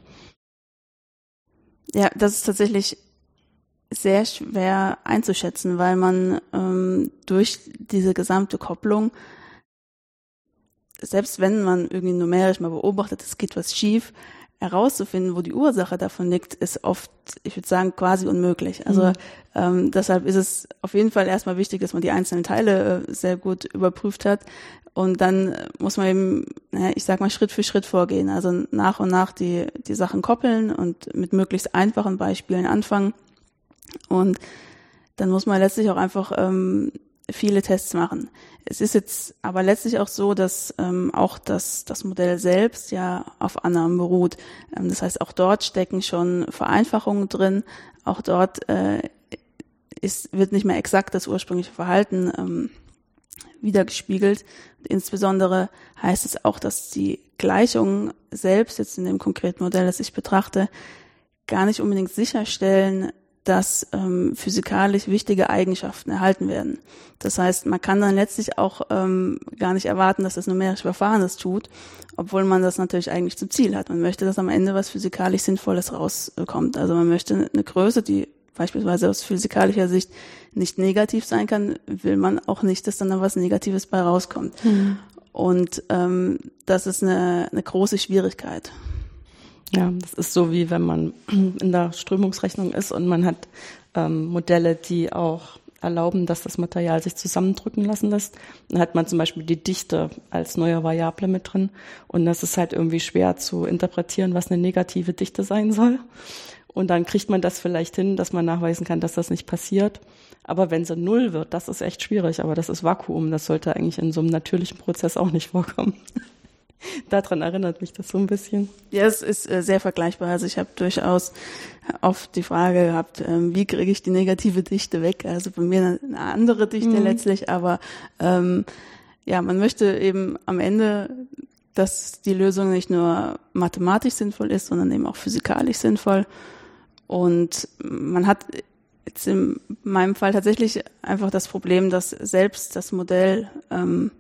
Ja, das ist tatsächlich sehr schwer einzuschätzen, weil man ähm, durch diese gesamte Kopplung, selbst wenn man irgendwie numerisch mal beobachtet, es geht was schief, herauszufinden, wo die Ursache davon liegt, ist oft, ich würde sagen, quasi unmöglich. Also mhm. ähm, deshalb ist es auf jeden Fall erstmal wichtig, dass man die einzelnen Teile äh, sehr gut überprüft hat. Und dann muss man eben, naja, ich sag mal, Schritt für Schritt vorgehen. Also nach und nach die, die Sachen koppeln und mit möglichst einfachen Beispielen anfangen und dann muss man letztlich auch einfach ähm, viele Tests machen. Es ist jetzt aber letztlich auch so, dass ähm, auch das, das Modell selbst ja auf Annahmen beruht. Ähm, das heißt, auch dort stecken schon Vereinfachungen drin. Auch dort äh, ist, wird nicht mehr exakt das ursprüngliche Verhalten ähm, wiedergespiegelt. Insbesondere heißt es auch, dass die Gleichungen selbst jetzt in dem konkreten Modell, das ich betrachte, gar nicht unbedingt sicherstellen, dass ähm, physikalisch wichtige Eigenschaften erhalten werden. Das heißt, man kann dann letztlich auch ähm, gar nicht erwarten, dass das numerische Verfahren das tut, obwohl man das natürlich eigentlich zum Ziel hat. Man möchte, dass am Ende was physikalisch Sinnvolles rauskommt. Also man möchte eine Größe, die beispielsweise aus physikalischer Sicht nicht negativ sein kann, will man auch nicht, dass dann da was Negatives bei rauskommt. Mhm. Und ähm, das ist eine, eine große Schwierigkeit. Ja, das ist so wie wenn man [clears throat] in der Strömungsrechnung ist und man hat ähm, Modelle, die auch erlauben, dass das Material sich zusammendrücken lassen lässt. Dann hat man zum Beispiel die Dichte als neue Variable mit drin. Und das ist halt irgendwie schwer zu interpretieren, was eine negative Dichte sein soll. Und dann kriegt man das vielleicht hin, dass man nachweisen kann, dass das nicht passiert. Aber wenn sie null wird, das ist echt schwierig. Aber das ist Vakuum. Das sollte eigentlich in so einem natürlichen Prozess auch nicht vorkommen. [laughs] [laughs] Daran erinnert mich das so ein bisschen. Ja, es ist äh, sehr vergleichbar. Also ich habe durchaus oft die Frage gehabt, ähm, wie kriege ich die negative Dichte weg? Also bei mir eine, eine andere Dichte mhm. letztlich, aber ähm, ja, man möchte eben am Ende, dass die Lösung nicht nur mathematisch sinnvoll ist, sondern eben auch physikalisch sinnvoll. Und man hat jetzt in meinem Fall tatsächlich einfach das Problem, dass selbst das Modell ähm,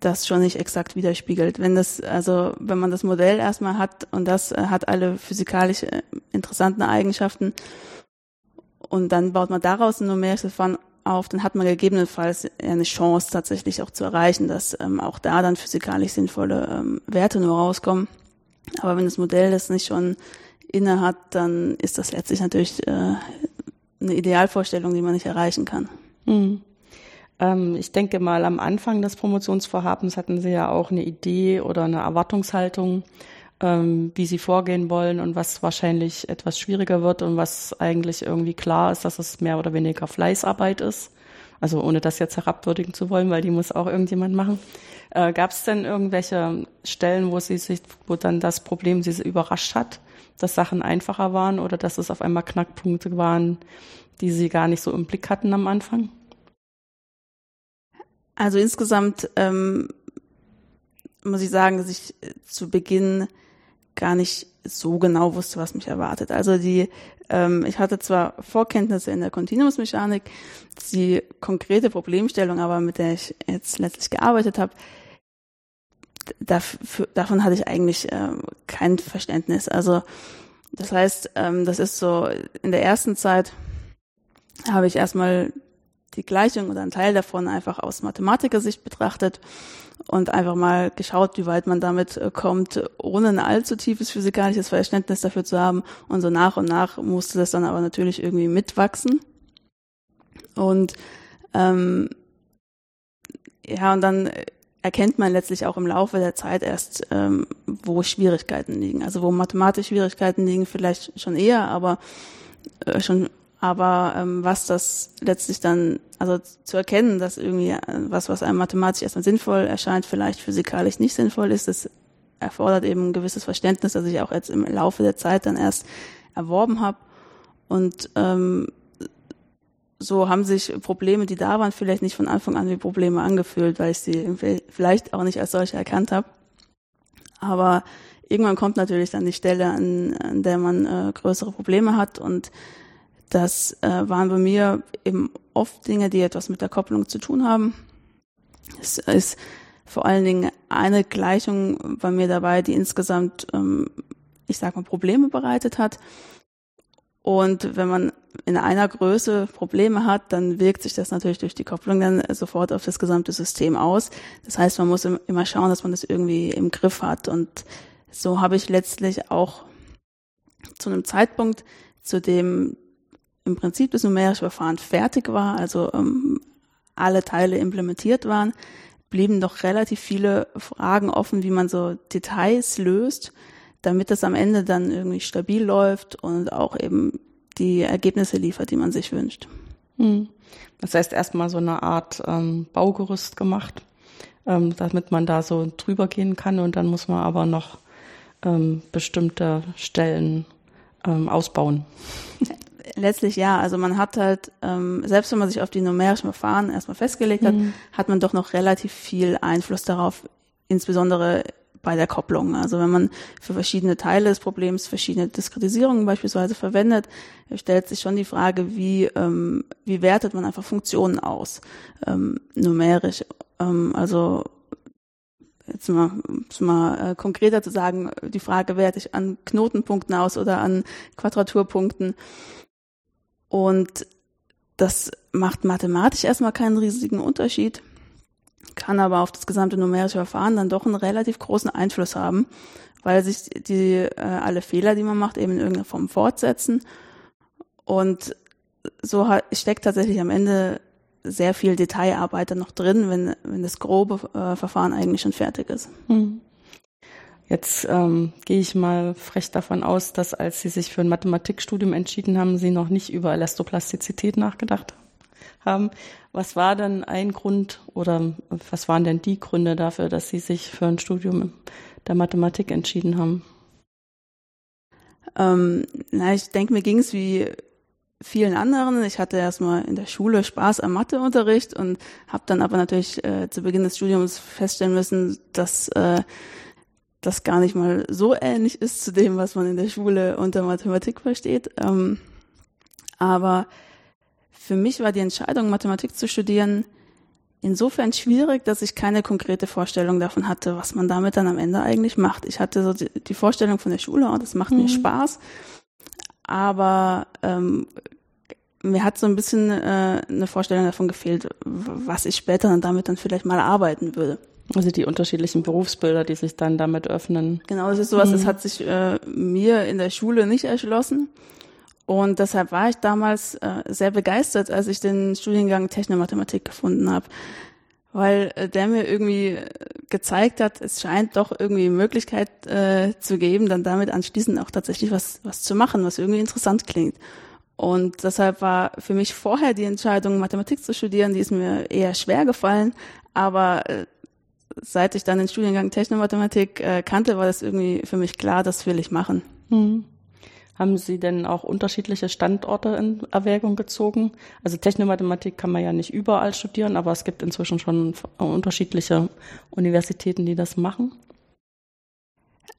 das schon nicht exakt widerspiegelt. Wenn das, also wenn man das Modell erstmal hat und das äh, hat alle physikalisch äh, interessanten Eigenschaften und dann baut man daraus ein numerisches Verfahren auf, dann hat man gegebenenfalls eine Chance tatsächlich auch zu erreichen, dass ähm, auch da dann physikalisch sinnvolle ähm, Werte nur rauskommen. Aber wenn das Modell das nicht schon inne hat, dann ist das letztlich natürlich äh, eine Idealvorstellung, die man nicht erreichen kann. Mhm. Ähm, ich denke mal, am Anfang des Promotionsvorhabens hatten Sie ja auch eine Idee oder eine Erwartungshaltung, ähm, wie Sie vorgehen wollen und was wahrscheinlich etwas schwieriger wird und was eigentlich irgendwie klar ist, dass es mehr oder weniger Fleißarbeit ist. Also ohne das jetzt herabwürdigen zu wollen, weil die muss auch irgendjemand machen. Äh, Gab es denn irgendwelche Stellen, wo sie sich, wo dann das Problem sie überrascht hat, dass Sachen einfacher waren oder dass es auf einmal Knackpunkte waren, die sie gar nicht so im Blick hatten am Anfang? Also insgesamt ähm, muss ich sagen, dass ich zu Beginn gar nicht so genau wusste, was mich erwartet. Also die, ähm, ich hatte zwar Vorkenntnisse in der Kontinuumsmechanik, die konkrete Problemstellung, aber mit der ich jetzt letztlich gearbeitet habe, dafür, davon hatte ich eigentlich äh, kein Verständnis. Also das heißt, ähm, das ist so in der ersten Zeit habe ich erstmal die Gleichung oder einen Teil davon einfach aus Mathematikersicht betrachtet und einfach mal geschaut, wie weit man damit äh, kommt, ohne ein allzu tiefes physikalisches Verständnis dafür zu haben. Und so nach und nach musste das dann aber natürlich irgendwie mitwachsen. Und ähm, ja, und dann erkennt man letztlich auch im Laufe der Zeit erst, ähm, wo Schwierigkeiten liegen. Also wo mathematische Schwierigkeiten liegen, vielleicht schon eher, aber äh, schon aber ähm, was das letztlich dann, also zu erkennen, dass irgendwie äh, was, was einem mathematisch erstmal sinnvoll erscheint, vielleicht physikalisch nicht sinnvoll ist, das erfordert eben ein gewisses Verständnis, das ich auch jetzt im Laufe der Zeit dann erst erworben habe. Und ähm, so haben sich Probleme, die da waren, vielleicht nicht von Anfang an wie Probleme angefühlt, weil ich sie vielleicht auch nicht als solche erkannt habe. Aber irgendwann kommt natürlich dann die Stelle, an, an der man äh, größere Probleme hat und das äh, waren bei mir eben oft Dinge, die etwas mit der Kopplung zu tun haben. Es ist vor allen Dingen eine Gleichung bei mir dabei, die insgesamt, ähm, ich sag mal, Probleme bereitet hat. Und wenn man in einer Größe Probleme hat, dann wirkt sich das natürlich durch die Kopplung dann sofort auf das gesamte System aus. Das heißt, man muss immer schauen, dass man das irgendwie im Griff hat. Und so habe ich letztlich auch zu einem Zeitpunkt, zu dem im Prinzip das numerische Verfahren fertig war, also ähm, alle Teile implementiert waren, blieben doch relativ viele Fragen offen, wie man so Details löst, damit das am Ende dann irgendwie stabil läuft und auch eben die Ergebnisse liefert, die man sich wünscht. Hm. Das heißt erstmal so eine Art ähm, Baugerüst gemacht, ähm, damit man da so drüber gehen kann und dann muss man aber noch ähm, bestimmte Stellen ähm, ausbauen. [laughs] letztlich ja. Also man hat halt, ähm, selbst wenn man sich auf die numerischen Verfahren erstmal festgelegt hat, mhm. hat man doch noch relativ viel Einfluss darauf, insbesondere bei der Kopplung. Also wenn man für verschiedene Teile des Problems verschiedene Diskretisierungen beispielsweise verwendet, stellt sich schon die Frage, wie, ähm, wie wertet man einfach Funktionen aus, ähm, numerisch. Ähm, also jetzt mal, mal äh, konkreter zu sagen, die Frage werte ich an Knotenpunkten aus oder an Quadraturpunkten. Und das macht mathematisch erstmal keinen riesigen Unterschied, kann aber auf das gesamte numerische Verfahren dann doch einen relativ großen Einfluss haben, weil sich die äh, alle Fehler, die man macht, eben in irgendeiner Form fortsetzen. Und so hat, steckt tatsächlich am Ende sehr viel Detailarbeit dann noch drin, wenn, wenn das grobe äh, Verfahren eigentlich schon fertig ist. Hm. Jetzt ähm, gehe ich mal frech davon aus, dass als Sie sich für ein Mathematikstudium entschieden haben, Sie noch nicht über Elastoplastizität nachgedacht haben. Was war denn ein Grund oder was waren denn die Gründe dafür, dass Sie sich für ein Studium der Mathematik entschieden haben? Ähm, na, ich denke, mir ging es wie vielen anderen. Ich hatte erstmal in der Schule Spaß am Matheunterricht und habe dann aber natürlich äh, zu Beginn des Studiums feststellen müssen, dass äh, das gar nicht mal so ähnlich ist zu dem, was man in der Schule unter Mathematik versteht. Ähm, aber für mich war die Entscheidung, Mathematik zu studieren, insofern schwierig, dass ich keine konkrete Vorstellung davon hatte, was man damit dann am Ende eigentlich macht. Ich hatte so die, die Vorstellung von der Schule, oh, das macht mhm. mir Spaß, aber ähm, mir hat so ein bisschen äh, eine Vorstellung davon gefehlt, was ich später dann damit dann vielleicht mal arbeiten würde. Also die unterschiedlichen Berufsbilder, die sich dann damit öffnen. Genau, das ist sowas, mhm. das hat sich äh, mir in der Schule nicht erschlossen. Und deshalb war ich damals äh, sehr begeistert, als ich den Studiengang Technomathematik gefunden habe. Weil äh, der mir irgendwie äh, gezeigt hat, es scheint doch irgendwie Möglichkeit äh, zu geben, dann damit anschließend auch tatsächlich was, was zu machen, was irgendwie interessant klingt. Und deshalb war für mich vorher die Entscheidung, Mathematik zu studieren, die ist mir eher schwer gefallen. Aber äh, seit ich dann den Studiengang Technomathematik äh, kannte, war das irgendwie für mich klar, das will ich machen. Mhm. Haben Sie denn auch unterschiedliche Standorte in Erwägung gezogen? Also Technomathematik kann man ja nicht überall studieren, aber es gibt inzwischen schon unterschiedliche Universitäten, die das machen.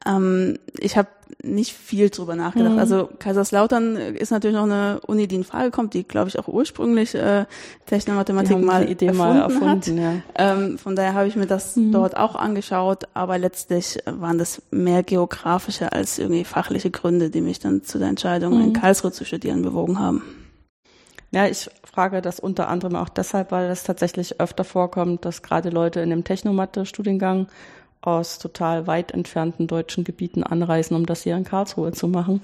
Ähm, ich habe nicht viel drüber nachgedacht. Mhm. Also Kaiserslautern ist natürlich noch eine Uni, die in Frage kommt, die, glaube ich, auch ursprünglich äh, Technomathematik mal, erfunden mal erfunden hat. Ja. Ähm, von daher habe ich mir das mhm. dort auch angeschaut, aber letztlich waren das mehr geografische als irgendwie fachliche Gründe, die mich dann zu der Entscheidung, mhm. in Karlsruhe zu studieren, bewogen haben. Ja, ich frage das unter anderem auch deshalb, weil es tatsächlich öfter vorkommt, dass gerade Leute in dem Technomathe-Studiengang aus total weit entfernten deutschen Gebieten anreisen, um das hier in Karlsruhe zu machen.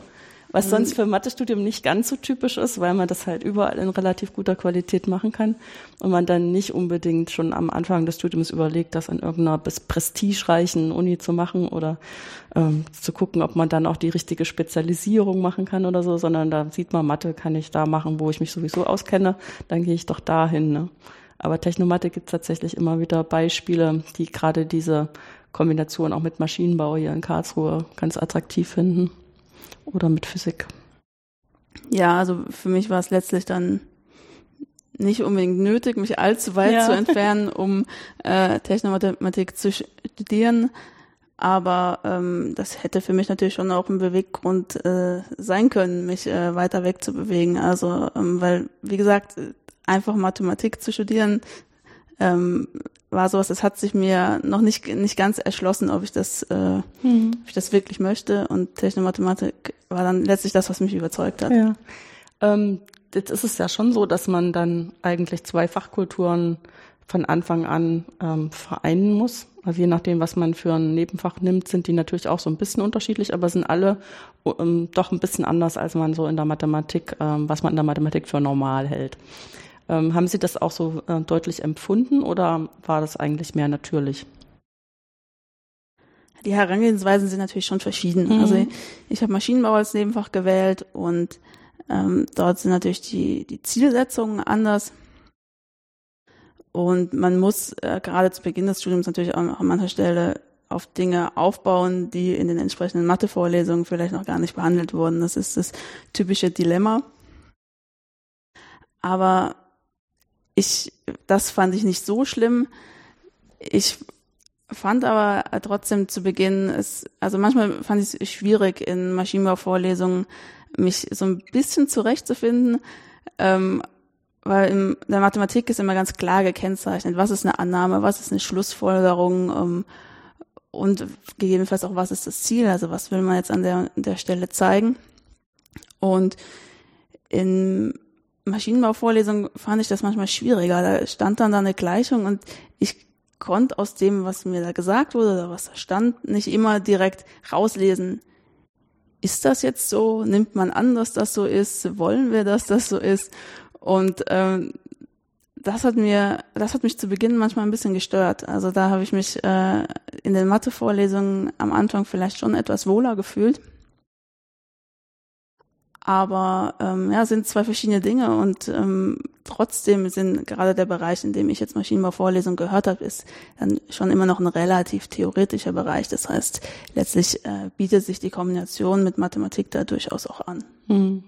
Was sonst mhm. für Mathestudium nicht ganz so typisch ist, weil man das halt überall in relativ guter Qualität machen kann und man dann nicht unbedingt schon am Anfang des Studiums überlegt, das an irgendeiner bis prestigereichen Uni zu machen oder ähm, zu gucken, ob man dann auch die richtige Spezialisierung machen kann oder so, sondern da sieht man, Mathe kann ich da machen, wo ich mich sowieso auskenne, dann gehe ich doch dahin. Ne? Aber Technomathe gibt es tatsächlich immer wieder Beispiele, die gerade diese Kombination auch mit Maschinenbau hier in Karlsruhe ganz attraktiv finden oder mit Physik. Ja, also für mich war es letztlich dann nicht unbedingt nötig, mich allzu weit ja. zu entfernen, um äh, Technomathematik zu studieren. Aber ähm, das hätte für mich natürlich schon auch ein Beweggrund äh, sein können, mich äh, weiter wegzubewegen. Also, ähm, weil, wie gesagt, einfach Mathematik zu studieren, ähm, war sowas, das hat sich mir noch nicht, nicht ganz erschlossen, ob ich das, äh, mhm. ob ich das wirklich möchte. Und Technomathematik war dann letztlich das, was mich überzeugt hat. Ja. Ähm, jetzt ist es ja schon so, dass man dann eigentlich zwei Fachkulturen von Anfang an ähm, vereinen muss. Also je nachdem, was man für ein Nebenfach nimmt, sind die natürlich auch so ein bisschen unterschiedlich, aber sind alle ähm, doch ein bisschen anders, als man so in der Mathematik, ähm, was man in der Mathematik für normal hält. Ähm, haben Sie das auch so äh, deutlich empfunden oder war das eigentlich mehr natürlich? Die Herangehensweisen sind natürlich schon verschieden. Mhm. Also ich, ich habe Maschinenbau als Nebenfach gewählt und ähm, dort sind natürlich die, die Zielsetzungen anders. Und man muss äh, gerade zu Beginn des Studiums natürlich auch an mancher Stelle auf Dinge aufbauen, die in den entsprechenden Mathevorlesungen vielleicht noch gar nicht behandelt wurden. Das ist das typische Dilemma. Aber ich, das fand ich nicht so schlimm. Ich fand aber trotzdem zu Beginn es, also manchmal fand ich es schwierig in Maschinenbauvorlesungen mich so ein bisschen zurechtzufinden, ähm, weil in der Mathematik ist immer ganz klar gekennzeichnet, was ist eine Annahme, was ist eine Schlussfolgerung ähm, und gegebenenfalls auch was ist das Ziel, also was will man jetzt an der, der Stelle zeigen. Und in Maschinenbauvorlesung fand ich das manchmal schwieriger. Da stand dann da eine Gleichung und ich konnte aus dem, was mir da gesagt wurde oder was da stand, nicht immer direkt rauslesen. Ist das jetzt so? Nimmt man an, dass das so ist? Wollen wir, dass das so ist? Und ähm, das hat mir, das hat mich zu Beginn manchmal ein bisschen gestört. Also da habe ich mich äh, in den Mathevorlesungen am Anfang vielleicht schon etwas wohler gefühlt. Aber ähm, ja, sind zwei verschiedene Dinge und ähm, trotzdem sind gerade der Bereich, in dem ich jetzt Maschinenbauvorlesungen gehört habe, ist dann schon immer noch ein relativ theoretischer Bereich. Das heißt, letztlich äh, bietet sich die Kombination mit Mathematik da durchaus auch an. Mhm.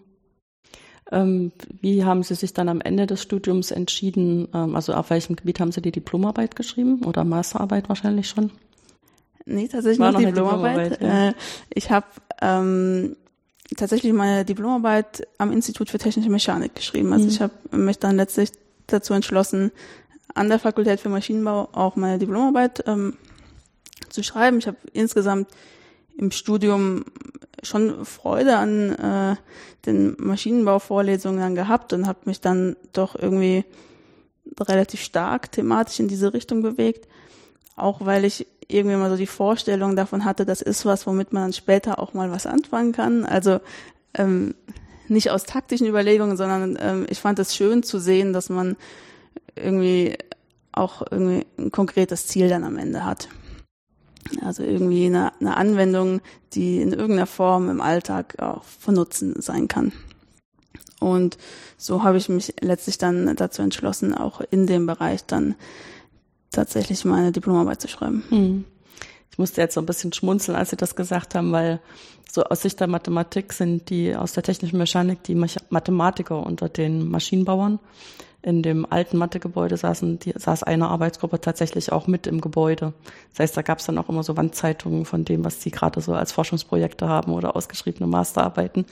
Ähm, wie haben Sie sich dann am Ende des Studiums entschieden? Ähm, also auf welchem Gebiet haben Sie die Diplomarbeit geschrieben oder Masterarbeit wahrscheinlich schon? Nee, tatsächlich War noch Diplomarbeit. Diplomarbeit ja. äh, ich habe ähm, tatsächlich meine Diplomarbeit am Institut für Technische Mechanik geschrieben. Also mhm. ich habe mich dann letztlich dazu entschlossen, an der Fakultät für Maschinenbau auch meine Diplomarbeit ähm, zu schreiben. Ich habe insgesamt im Studium schon Freude an äh, den Maschinenbauvorlesungen dann gehabt und habe mich dann doch irgendwie relativ stark thematisch in diese Richtung bewegt, auch weil ich irgendwie mal so die Vorstellung davon hatte, das ist was, womit man dann später auch mal was anfangen kann. Also ähm, nicht aus taktischen Überlegungen, sondern ähm, ich fand es schön zu sehen, dass man irgendwie auch irgendwie ein konkretes Ziel dann am Ende hat. Also irgendwie eine, eine Anwendung, die in irgendeiner Form im Alltag auch von Nutzen sein kann. Und so habe ich mich letztlich dann dazu entschlossen, auch in dem Bereich dann tatsächlich meine Diplomarbeit zu schreiben. Hm. Ich musste jetzt so ein bisschen schmunzeln, als Sie das gesagt haben, weil so aus Sicht der Mathematik sind die aus der technischen Mechanik die Mathematiker unter den Maschinenbauern. In dem alten Mathegebäude saßen die, saß eine Arbeitsgruppe tatsächlich auch mit im Gebäude. Das heißt, da gab es dann auch immer so Wandzeitungen von dem, was sie gerade so als Forschungsprojekte haben oder ausgeschriebene Masterarbeiten,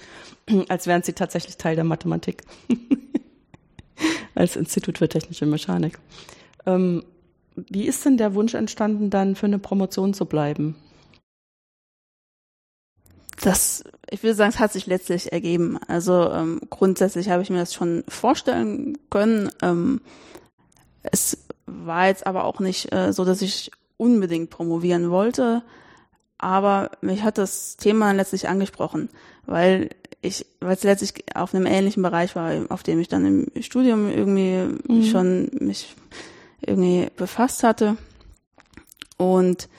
[clears throat] als wären sie tatsächlich Teil der Mathematik. [laughs] als Institut für technische Mechanik. Ähm, wie ist denn der Wunsch entstanden, dann für eine Promotion zu bleiben? Das, ich würde sagen, es hat sich letztlich ergeben. Also ähm, grundsätzlich habe ich mir das schon vorstellen können. Ähm, es war jetzt aber auch nicht äh, so, dass ich unbedingt promovieren wollte. Aber mich hat das Thema letztlich angesprochen, weil ich, weil es letztlich auf einem ähnlichen Bereich war, auf dem ich dann im Studium irgendwie mhm. schon mich irgendwie befasst hatte. Und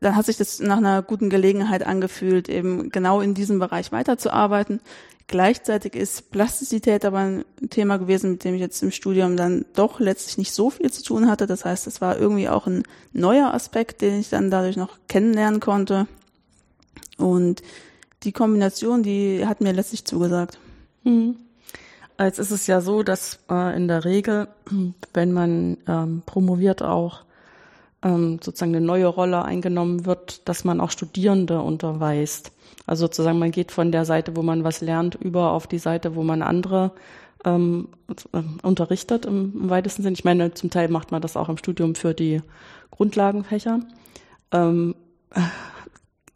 dann hat sich das nach einer guten Gelegenheit angefühlt, eben genau in diesem Bereich weiterzuarbeiten. Gleichzeitig ist Plastizität aber ein Thema gewesen, mit dem ich jetzt im Studium dann doch letztlich nicht so viel zu tun hatte. Das heißt, es war irgendwie auch ein neuer Aspekt, den ich dann dadurch noch kennenlernen konnte. Und die Kombination, die hat mir letztlich zugesagt. Mhm. Jetzt ist es ja so, dass äh, in der Regel, [clears throat] wenn man ähm, promoviert, auch ähm, sozusagen eine neue Rolle eingenommen wird, dass man auch Studierende unterweist. Also sozusagen man geht von der Seite, wo man was lernt, über auf die Seite, wo man andere ähm, äh, unterrichtet im, im weitesten Sinn. Ich meine, zum Teil macht man das auch im Studium für die Grundlagenfächer. Ähm,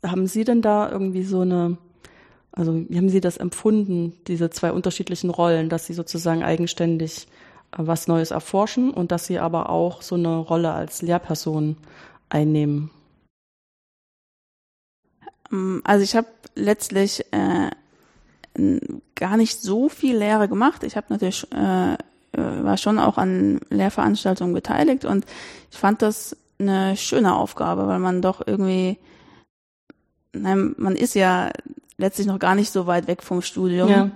haben Sie denn da irgendwie so eine also wie haben Sie das empfunden, diese zwei unterschiedlichen Rollen, dass Sie sozusagen eigenständig äh, was Neues erforschen und dass Sie aber auch so eine Rolle als Lehrperson einnehmen? Ähm, also ich habe letztlich äh, gar nicht so viel Lehre gemacht. Ich habe natürlich äh, äh, war schon auch an Lehrveranstaltungen beteiligt und ich fand das eine schöne Aufgabe, weil man doch irgendwie, nein, man ist ja letztlich noch gar nicht so weit weg vom Studium. Ja.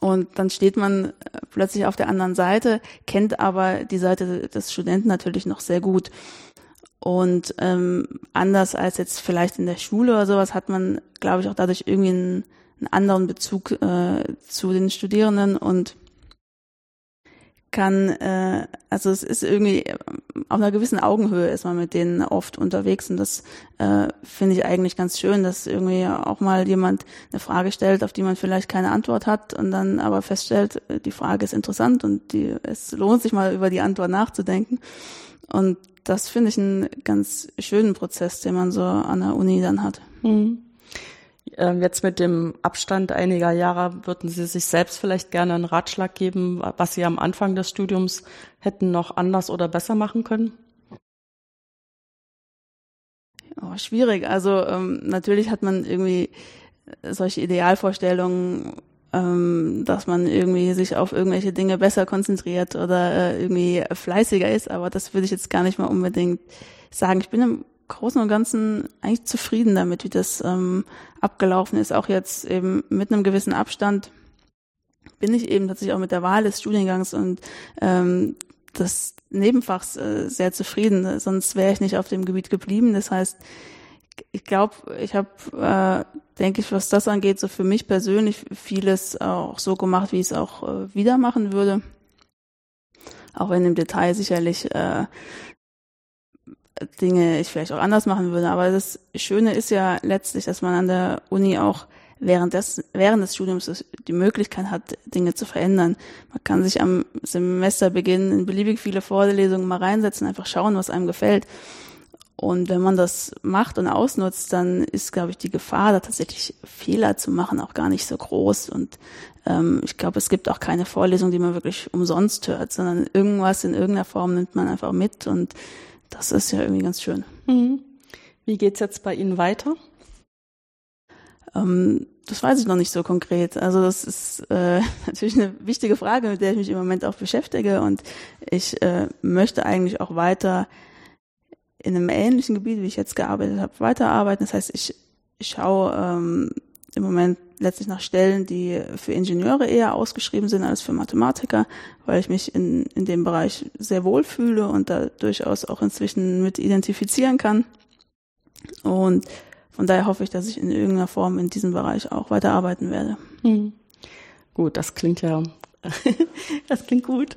Und dann steht man äh, plötzlich auf der anderen Seite, kennt aber die Seite des Studenten natürlich noch sehr gut. Und ähm, anders als jetzt vielleicht in der Schule oder sowas hat man, glaube ich, auch dadurch irgendwie einen, einen anderen Bezug äh, zu den Studierenden und kann, äh, also es ist irgendwie äh, auf einer gewissen Augenhöhe ist man mit denen oft unterwegs und das äh, finde ich eigentlich ganz schön, dass irgendwie auch mal jemand eine Frage stellt, auf die man vielleicht keine Antwort hat und dann aber feststellt, äh, die Frage ist interessant und die, es lohnt sich mal über die Antwort nachzudenken und das finde ich einen ganz schönen Prozess, den man so an der Uni dann hat. Mhm. Ähm, jetzt mit dem Abstand einiger Jahre würden Sie sich selbst vielleicht gerne einen Ratschlag geben, was Sie am Anfang des Studiums hätten noch anders oder besser machen können? Oh, schwierig. Also ähm, natürlich hat man irgendwie solche Idealvorstellungen, ähm, dass man irgendwie sich auf irgendwelche Dinge besser konzentriert oder äh, irgendwie fleißiger ist, aber das würde ich jetzt gar nicht mal unbedingt sagen. Ich bin im Großen und Ganzen eigentlich zufrieden damit, wie das ähm, abgelaufen ist. Auch jetzt eben mit einem gewissen Abstand bin ich eben tatsächlich auch mit der Wahl des Studiengangs und ähm, des Nebenfachs äh, sehr zufrieden. Sonst wäre ich nicht auf dem Gebiet geblieben. Das heißt, ich glaube, ich habe, äh, denke ich, was das angeht, so für mich persönlich vieles auch so gemacht, wie ich es auch äh, wieder machen würde. Auch wenn im Detail sicherlich äh, Dinge ich vielleicht auch anders machen würde. Aber das Schöne ist ja letztlich, dass man an der Uni auch während des, während des Studiums die Möglichkeit hat, Dinge zu verändern. Man kann sich am Semesterbeginn in beliebig viele Vorlesungen mal reinsetzen, einfach schauen, was einem gefällt. Und wenn man das macht und ausnutzt, dann ist, glaube ich, die Gefahr, da tatsächlich Fehler zu machen, auch gar nicht so groß. Und ähm, ich glaube, es gibt auch keine Vorlesung, die man wirklich umsonst hört, sondern irgendwas in irgendeiner Form nimmt man einfach mit und das ist ja irgendwie ganz schön. Mhm. Wie geht's jetzt bei Ihnen weiter? Ähm, das weiß ich noch nicht so konkret. Also das ist äh, [laughs] natürlich eine wichtige Frage, mit der ich mich im Moment auch beschäftige. Und ich äh, möchte eigentlich auch weiter in einem ähnlichen Gebiet, wie ich jetzt gearbeitet habe, weiterarbeiten. Das heißt, ich, ich schaue ähm, im Moment letztlich nach Stellen, die für Ingenieure eher ausgeschrieben sind als für Mathematiker, weil ich mich in, in dem Bereich sehr wohl fühle und da durchaus auch inzwischen mit identifizieren kann. Und von daher hoffe ich, dass ich in irgendeiner Form in diesem Bereich auch weiterarbeiten werde. Hm. Gut, das klingt ja, [laughs] das klingt gut.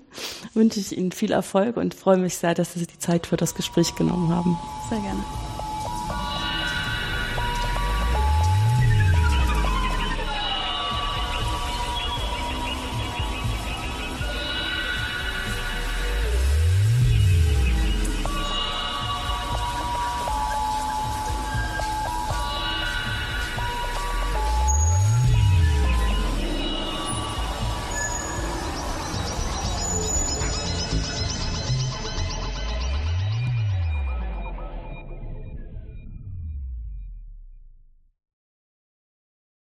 Wünsche ich Ihnen viel Erfolg und freue mich sehr, dass Sie die Zeit für das Gespräch genommen haben. Sehr gerne.